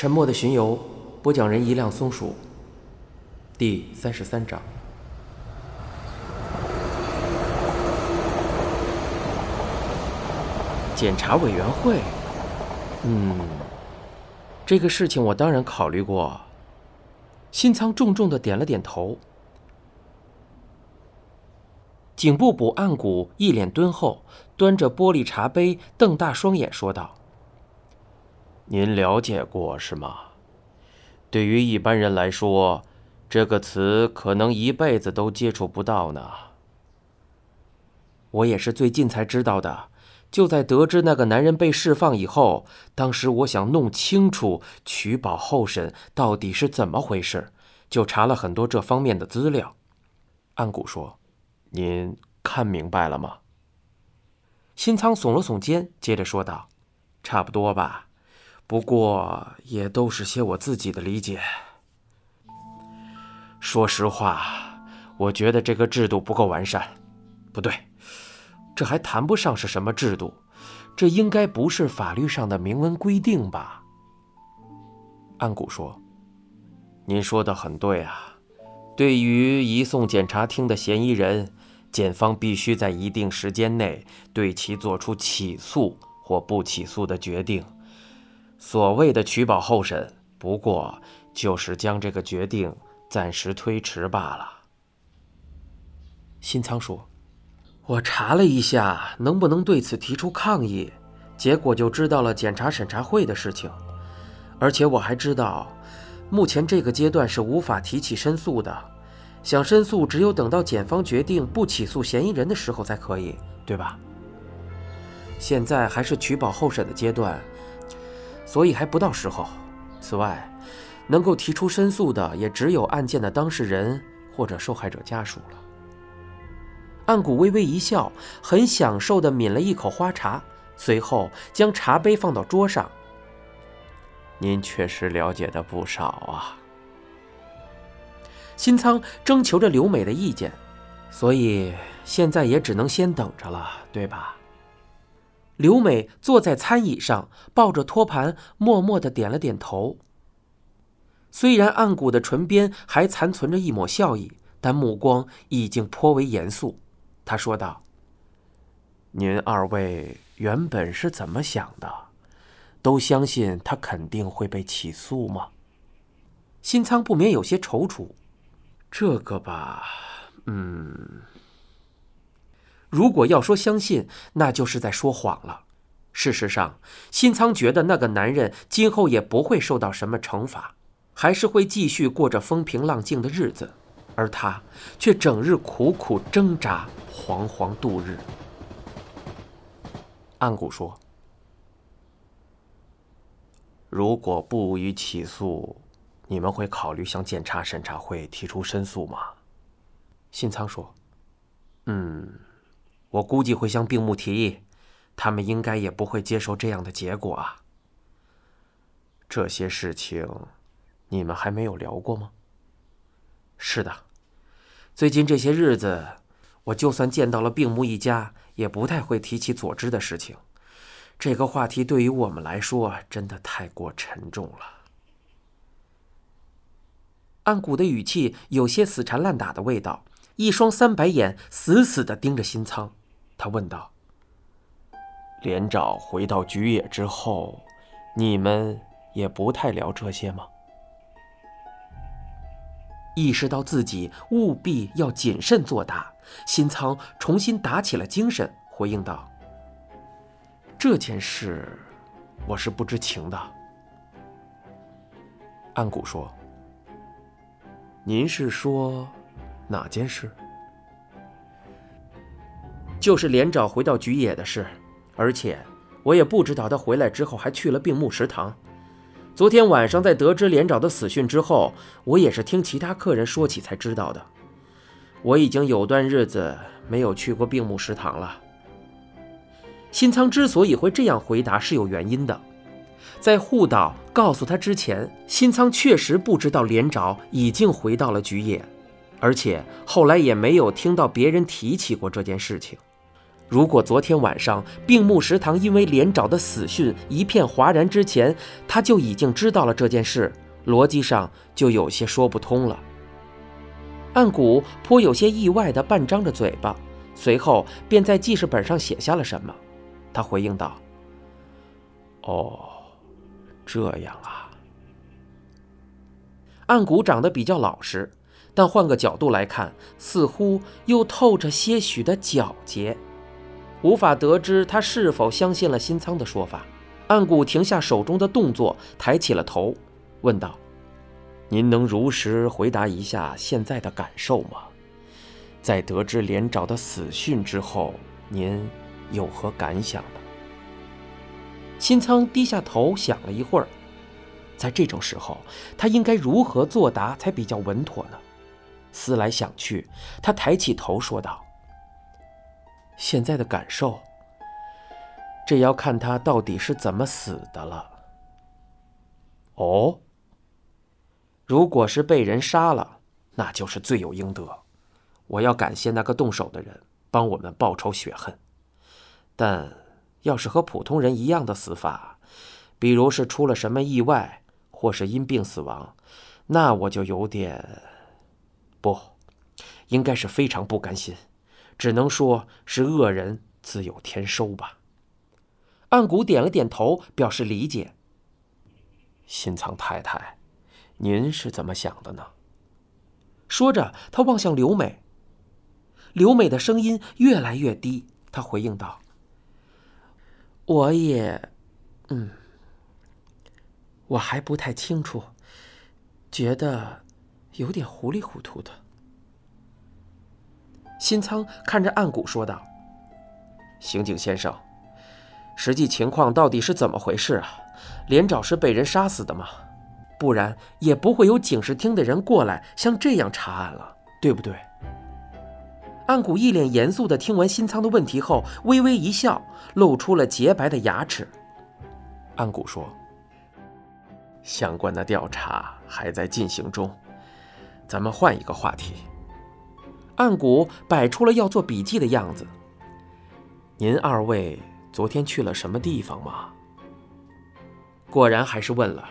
沉默的巡游，播讲人一辆松鼠，第三十三章。检查委员会，嗯，这个事情我当然考虑过。新仓重重的点了点头。警部补岸谷一脸敦厚，端着玻璃茶杯，瞪大双眼说道。您了解过是吗？对于一般人来说，这个词可能一辈子都接触不到呢。我也是最近才知道的。就在得知那个男人被释放以后，当时我想弄清楚取保候审到底是怎么回事，就查了很多这方面的资料。安谷说：“您看明白了吗？”新仓耸了耸肩，接着说道：“差不多吧。”不过也都是些我自己的理解。说实话，我觉得这个制度不够完善。不对，这还谈不上是什么制度，这应该不是法律上的明文规定吧？安谷说：“您说的很对啊。对于移送检察厅的嫌疑人，检方必须在一定时间内对其做出起诉或不起诉的决定。”所谓的取保候审，不过就是将这个决定暂时推迟罢了。新仓说：“我查了一下，能不能对此提出抗议，结果就知道了检察审查会的事情。而且我还知道，目前这个阶段是无法提起申诉的。想申诉，只有等到检方决定不起诉嫌疑人的时候才可以，对吧？现在还是取保候审的阶段。”所以还不到时候。此外，能够提出申诉的也只有案件的当事人或者受害者家属了。岸谷微微一笑，很享受地抿了一口花茶，随后将茶杯放到桌上。您确实了解的不少啊。新仓征求着刘美的意见，所以现在也只能先等着了，对吧？刘美坐在餐椅上，抱着托盘，默默的点了点头。虽然暗谷的唇边还残存着一抹笑意，但目光已经颇为严肃。他说道：“您二位原本是怎么想的？都相信他肯定会被起诉吗？”新仓不免有些踌躇。这个吧，嗯。如果要说相信，那就是在说谎了。事实上，新仓觉得那个男人今后也不会受到什么惩罚，还是会继续过着风平浪静的日子，而他却整日苦苦挣扎，惶惶度日。岸谷说：“如果不予起诉，你们会考虑向检察审查会提出申诉吗？”新仓说：“嗯。”我估计会向病木提议，他们应该也不会接受这样的结果啊。这些事情，你们还没有聊过吗？是的，最近这些日子，我就算见到了病木一家，也不太会提起佐之的事情。这个话题对于我们来说，真的太过沉重了。岸谷的语气有些死缠烂打的味道，一双三白眼死死的盯着新仓。他问道：“连长回到菊野之后，你们也不太聊这些吗？”意识到自己务必要谨慎作答，新仓重新打起了精神，回应道：“这件事，我是不知情的。”安谷说：“您是说哪件事？”就是连长回到菊野的事，而且我也不知道他回来之后还去了病木食堂。昨天晚上在得知连长的死讯之后，我也是听其他客人说起才知道的。我已经有段日子没有去过病木食堂了。新仓之所以会这样回答是有原因的，在护岛告诉他之前，新仓确实不知道连长已经回到了菊野，而且后来也没有听到别人提起过这件事情。如果昨天晚上病木食堂因为连长的死讯一片哗然之前，他就已经知道了这件事，逻辑上就有些说不通了。岸谷颇有些意外地半张着嘴巴，随后便在记事本上写下了什么。他回应道：“哦，这样啊。”岸谷长得比较老实，但换个角度来看，似乎又透着些许的皎洁。无法得知他是否相信了新仓的说法。岸谷停下手中的动作，抬起了头，问道：“您能如实回答一下现在的感受吗？在得知连长的死讯之后，您有何感想呢？”新仓低下头想了一会儿，在这种时候，他应该如何作答才比较稳妥呢？思来想去，他抬起头说道。现在的感受，这要看他到底是怎么死的了。哦，如果是被人杀了，那就是罪有应得。我要感谢那个动手的人，帮我们报仇雪恨。但要是和普通人一样的死法，比如是出了什么意外，或是因病死亡，那我就有点……不，应该是非常不甘心。只能说是恶人自有天收吧。岸谷点了点头，表示理解。新仓太太，您是怎么想的呢？说着，他望向刘美。刘美的声音越来越低，她回应道：“我也，嗯，我还不太清楚，觉得有点糊里糊涂的。”新仓看着岸谷说道：“刑警先生，实际情况到底是怎么回事啊？连长是被人杀死的吗？不然也不会有警视厅的人过来像这样查案了，对不对？”岸谷一脸严肃地听完新仓的问题后，微微一笑，露出了洁白的牙齿。岸谷说：“相关的调查还在进行中，咱们换一个话题。”岸谷摆出了要做笔记的样子。您二位昨天去了什么地方吗？果然还是问了，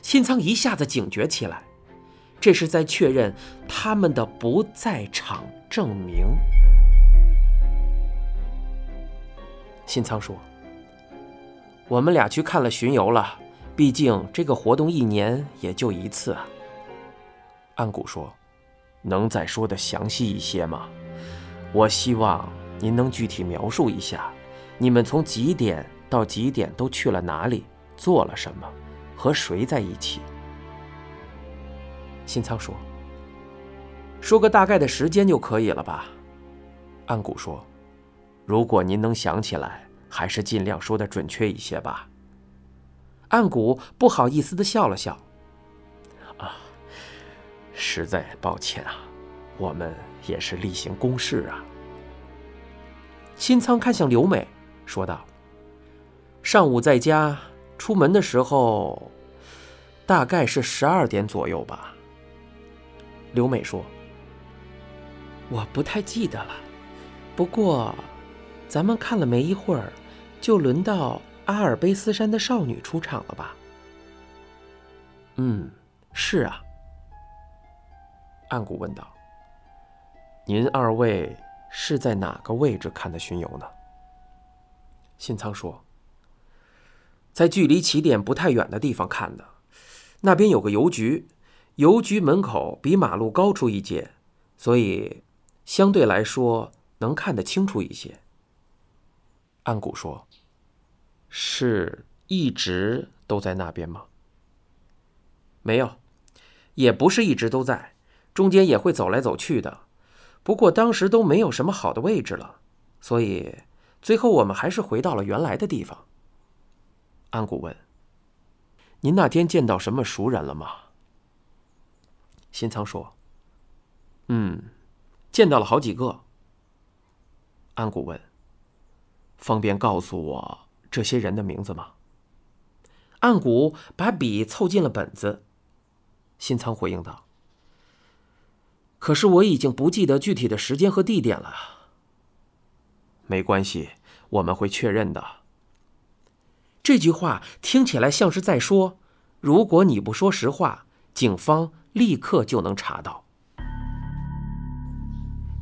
新仓一下子警觉起来，这是在确认他们的不在场证明。新仓说：“我们俩去看了巡游了，毕竟这个活动一年也就一次啊。”岸谷说。能再说的详细一些吗？我希望您能具体描述一下，你们从几点到几点都去了哪里，做了什么，和谁在一起。新仓说：“说个大概的时间就可以了吧？”安谷说：“如果您能想起来，还是尽量说的准确一些吧。”安谷不好意思的笑了笑。实在抱歉啊，我们也是例行公事啊。新仓看向刘美，说道：“上午在家，出门的时候，大概是十二点左右吧。”刘美说：“我不太记得了，不过，咱们看了没一会儿，就轮到阿尔卑斯山的少女出场了吧？”“嗯，是啊。”岸谷问道：“您二位是在哪个位置看的巡游呢？”新仓说：“在距离起点不太远的地方看的，那边有个邮局，邮局门口比马路高出一截，所以相对来说能看得清楚一些。”岸谷说：“是一直都在那边吗？”“没有，也不是一直都在。”中间也会走来走去的，不过当时都没有什么好的位置了，所以最后我们还是回到了原来的地方。安谷问：“您那天见到什么熟人了吗？”新仓说：“嗯，见到了好几个。”安谷问：“方便告诉我这些人的名字吗？”安谷把笔凑近了本子，新仓回应道。可是我已经不记得具体的时间和地点了。没关系，我们会确认的。这句话听起来像是在说：如果你不说实话，警方立刻就能查到。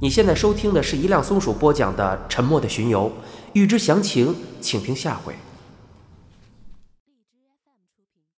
你现在收听的是一辆松鼠播讲的《沉默的巡游》，欲知详情，请听下回。